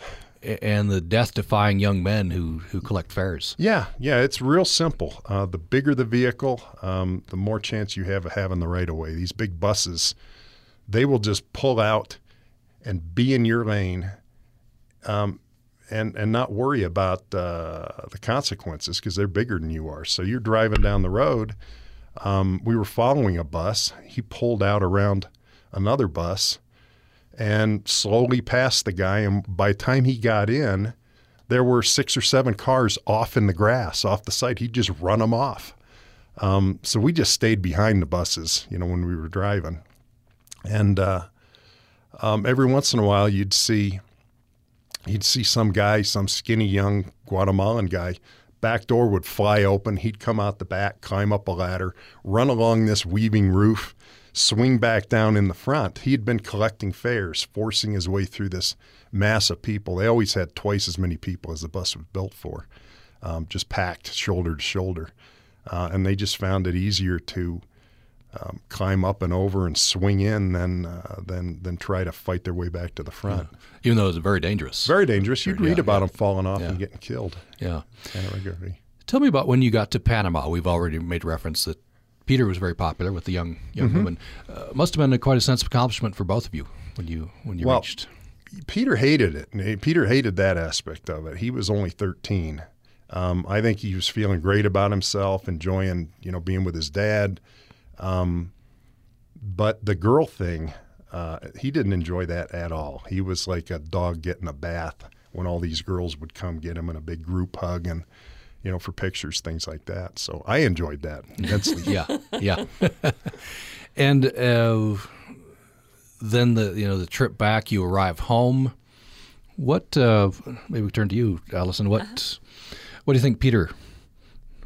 and the death-defying young men who who collect fares. Yeah, yeah, it's real simple. Uh, the bigger the vehicle, um, the more chance you have of having the right of way. These big buses, they will just pull out and be in your lane. Um, and and not worry about uh, the consequences because they're bigger than you are. So you're driving down the road. Um, we were following a bus. He pulled out around another bus and slowly passed the guy. And by the time he got in, there were six or seven cars off in the grass off the side. He'd just run them off. Um, so we just stayed behind the buses, you know, when we were driving. and uh, um, every once in a while you'd see you'd see some guy, some skinny young Guatemalan guy. Back door would fly open. He'd come out the back, climb up a ladder, run along this weaving roof, swing back down in the front. He had been collecting fares, forcing his way through this mass of people. They always had twice as many people as the bus was built for, um, just packed shoulder to shoulder. Uh, and they just found it easier to um, climb up and over and swing in than uh, than than try to fight their way back to the front. Yeah. Even though it's very dangerous. Very dangerous. You'd Yeah, read about yeah. them falling off Yeah. and getting killed. Yeah. Kind of regularly. Tell me about when you got to Panama. We've already made reference that Peter was very popular with the young young Mhm. women. Uh, must have been a, quite a sense of accomplishment for both of you when you when you Well, reached. Peter hated it. Peter hated that aspect of it. He was only 13. Um, I think he was feeling great about himself, enjoying, you know, being with his dad. Um, but the girl thing, uh, he didn't enjoy that at all. He was like a dog getting a bath when all these girls would come get him in a big group hug and, you know, for pictures, things like that. So I enjoyed that immensely. yeah, yeah. and uh, then the you know the trip back, you arrive home. What? Uh, maybe we turn to you, Alison. What? What do you think Peter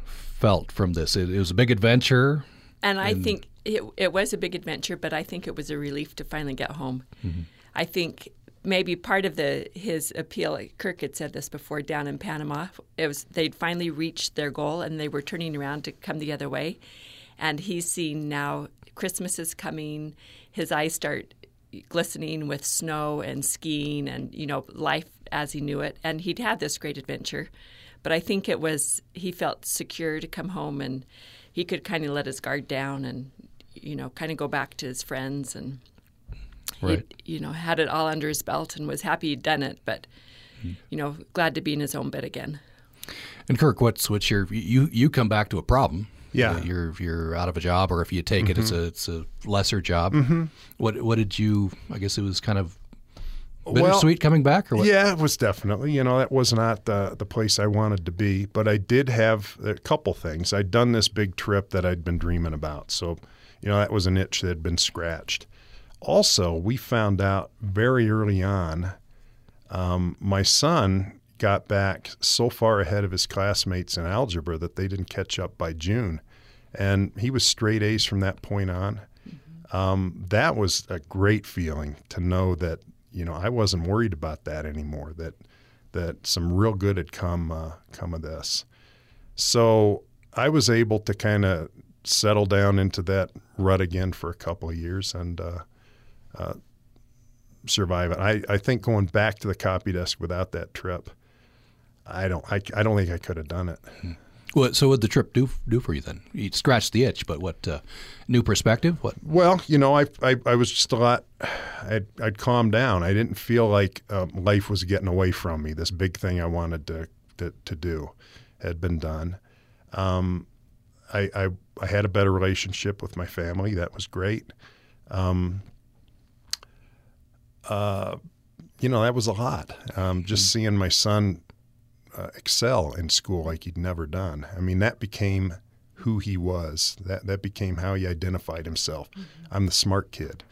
felt from this? It, it was a big adventure. And I And- think it, it was a big adventure, but I think it was a relief to finally get home. Mhm. I think maybe part of the his appeal, Kirk had said this before down in Panama, it was they'd finally reached their goal and they were turning around to come the other way. And he's seen now Christmas is coming, his eyes start glistening with snow and skiing and, you know, life as he knew it. And he'd had this great adventure. But I think it was he felt secure to come home and he could kind of let his guard down and, you know, kind of go back to his friends and Right. he, you know, had it all under his belt and was happy he'd done it, but you know, glad to be in his own bed again. And Kirk, what's what's your you you come back to a problem? Yeah. Uh, you're you're out of a job, or if you take it, it's a it's a lesser job. Mhm. What what did you? I guess it was kind of Well, bittersweet coming back, or what? Yeah, it was definitely. You know, that was not the the place I wanted to be, but I did have a couple things. I'd done this big trip that I'd been dreaming about, so you know that was an itch that had been scratched. Also, we found out very early on. Um, my son got back so far ahead of his classmates in algebra that they didn't catch up by June, and he was straight A's from that point on. Um, that was a great feeling to know that you know I wasn't worried about that anymore. That that some real good had come uh, come of this. So I was able to kind of settle down into that rut again for a couple of years and uh, uh, survive it. I, I think going back to the copy desk without that trip, I don't I, I don't think I could have done it. What, so what did the trip do do for you then? You scratched the itch, but what? Uh, new perspective? What? Well, you know, I, I, I was just a lot, I'd, I'd calmed down. I didn't feel like um, life was getting away from me. This big thing I wanted to, to, to do had been done. Um, I, I, I had a better relationship with my family. That was great. Um, uh, you know, that was a lot. Um, just seeing my son uh, excel in school like he'd never done. I mean, that became who he was. That that became how he identified himself. I'm the smart kid.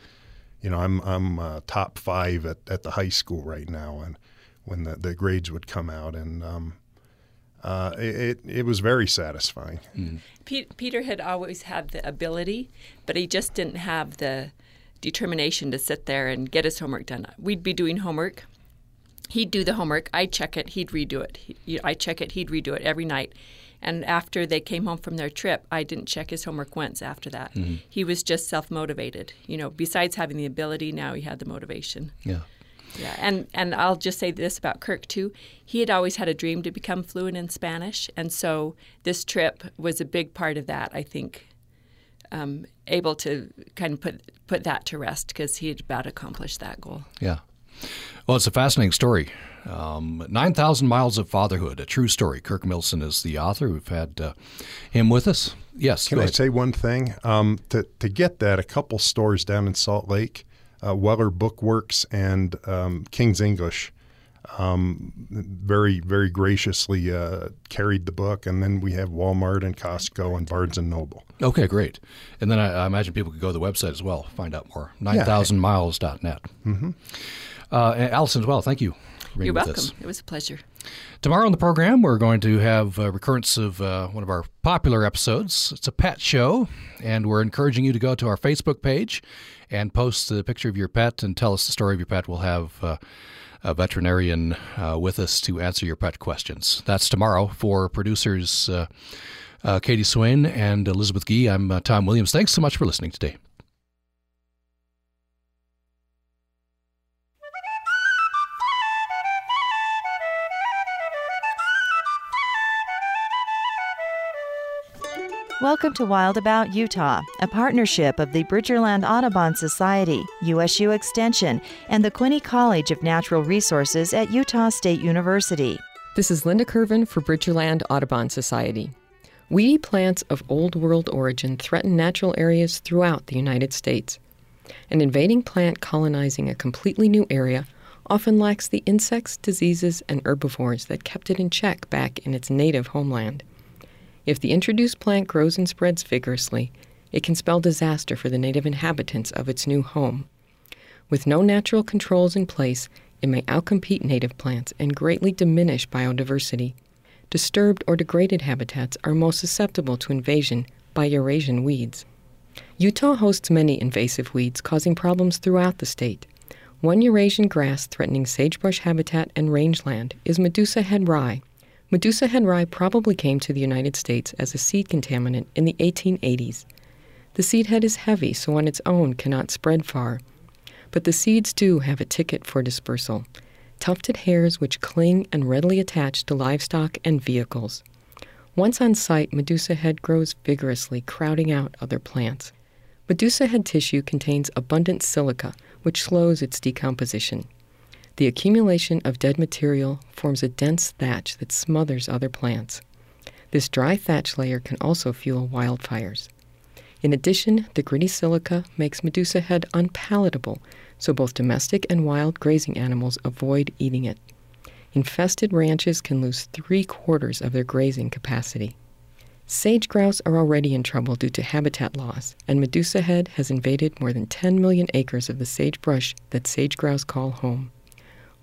You know, I'm I'm uh, top five at, at the high school right now, and when the, the grades would come out, and um, uh, it, it it was very satisfying. Pe- Peter had always had the ability, but he just didn't have the determination to sit there and get his homework done. We'd be doing homework. He'd do the homework. I'd check it. He'd redo it. He, I'd check it. He'd redo it every night. And after they came home from their trip, I didn't check his homework once after that. Mhm. He was just self motivated. You know, besides having the ability, now he had the motivation. Yeah. Yeah, and and I'll just say this about Kirk too. He had always had a dream to become fluent in Spanish, and so this trip was a big part of that. I think, um, able to kind of put put that to rest because he had about accomplished that goal. Yeah. Well, it's a fascinating story. Um, 9,000 Miles of Fatherhood, a true story. Kirk Millson is the author. We've had uh, him with us. Yes. Can I ahead. say one thing? Um, to to get that, a couple stores down in Salt Lake, uh, Weller Bookworks and um, King's English, um, very very graciously uh, carried the book, and then we have Walmart and Costco and Barnes and Noble. Okay, great. And then I, I imagine people could go to the website as well, find out more. 9000miles.net. Mm-hmm. Uh, Alison as well, thank you. You're welcome. us. It was a pleasure. Tomorrow on the program, we're going to have a recurrence of uh, one of our popular episodes. It's a pet show, and we're encouraging you to go to our Facebook page and post the picture of your pet and tell us the story of your pet. We'll have uh, a veterinarian uh, with us to answer your pet questions. That's tomorrow for producers uh, uh, Katie Swain and Elizabeth Gee. I'm uh, Tom Williams. Thanks so much for listening today. Welcome to Wild About Utah, a partnership of the Bridgerland Audubon Society, USU Extension, and the Quinney College of Natural Resources at Utah State University. This is Linda Kervin for Bridgerland Audubon Society. Weedy plants of Old World origin threaten natural areas throughout the United States. An invading plant colonizing a completely new area often lacks the insects, diseases, and herbivores that kept it in check back in its native homeland. If the introduced plant grows and spreads vigorously, it can spell disaster for the native inhabitants of its new home. With no natural controls in place, it may outcompete native plants and greatly diminish biodiversity. Disturbed or degraded habitats are most susceptible to invasion by Eurasian weeds. Utah hosts many invasive weeds causing problems throughout the state. One Eurasian grass threatening sagebrush habitat and rangeland is Medusa head rye. Medusa rye probably came to the United States as a seed contaminant in the 1880s. The seed head is heavy, so on its own cannot spread far. But the seeds do have a ticket for dispersal tufted hairs which cling and readily attach to livestock and vehicles. Once on site, Medusa head grows vigorously, crowding out other plants. Medusa head tissue contains abundant silica, which slows its decomposition. The accumulation of dead material forms a dense thatch that smothers other plants. This dry thatch layer can also fuel wildfires. In addition, the gritty silica makes Medusa head unpalatable, so both domestic and wild grazing animals avoid eating it. Infested ranches can lose three quarters of their grazing capacity. Sage grouse are already in trouble due to habitat loss, and Medusa head has invaded more than 10 million acres of the sagebrush that sage grouse call home.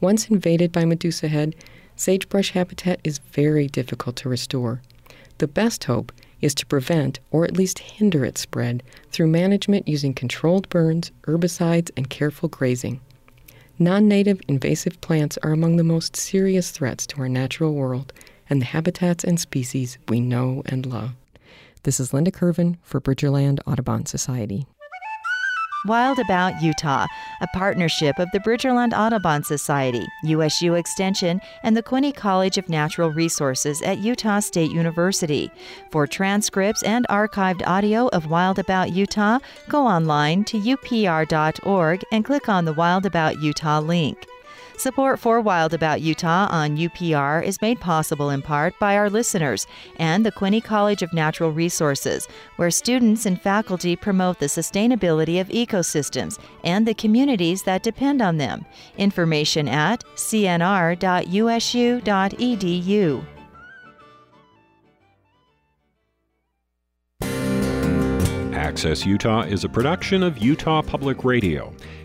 Once invaded by Medusa head, sagebrush habitat is very difficult to restore. The best hope is to prevent or at least hinder its spread through management using controlled burns, herbicides, and careful grazing. Non native invasive plants are among the most serious threats to our natural world and the habitats and species we know and love. This is Linda Kervin for Bridgerland Audubon Society. Wild About Utah, a partnership of the Bridgerland Audubon Society, USU Extension, and the Quinney College of Natural Resources at Utah State University. For transcripts and archived audio of Wild About Utah, go online to upr.org and click on the Wild About Utah link. Support for Wild About Utah on UPR is made possible in part by our listeners and the Quinney College of Natural Resources, where students and faculty promote the sustainability of ecosystems and the communities that depend on them. Information at cnr.usu.edu. Access Utah is a production of Utah Public Radio.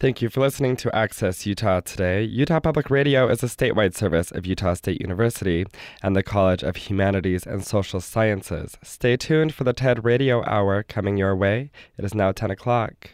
Thank you for listening to Access Utah today. Utah Public Radio is a statewide service of Utah State University and the College of Humanities and Social Sciences. Stay tuned for the TED Radio Hour coming your way. It is now 10 o'clock.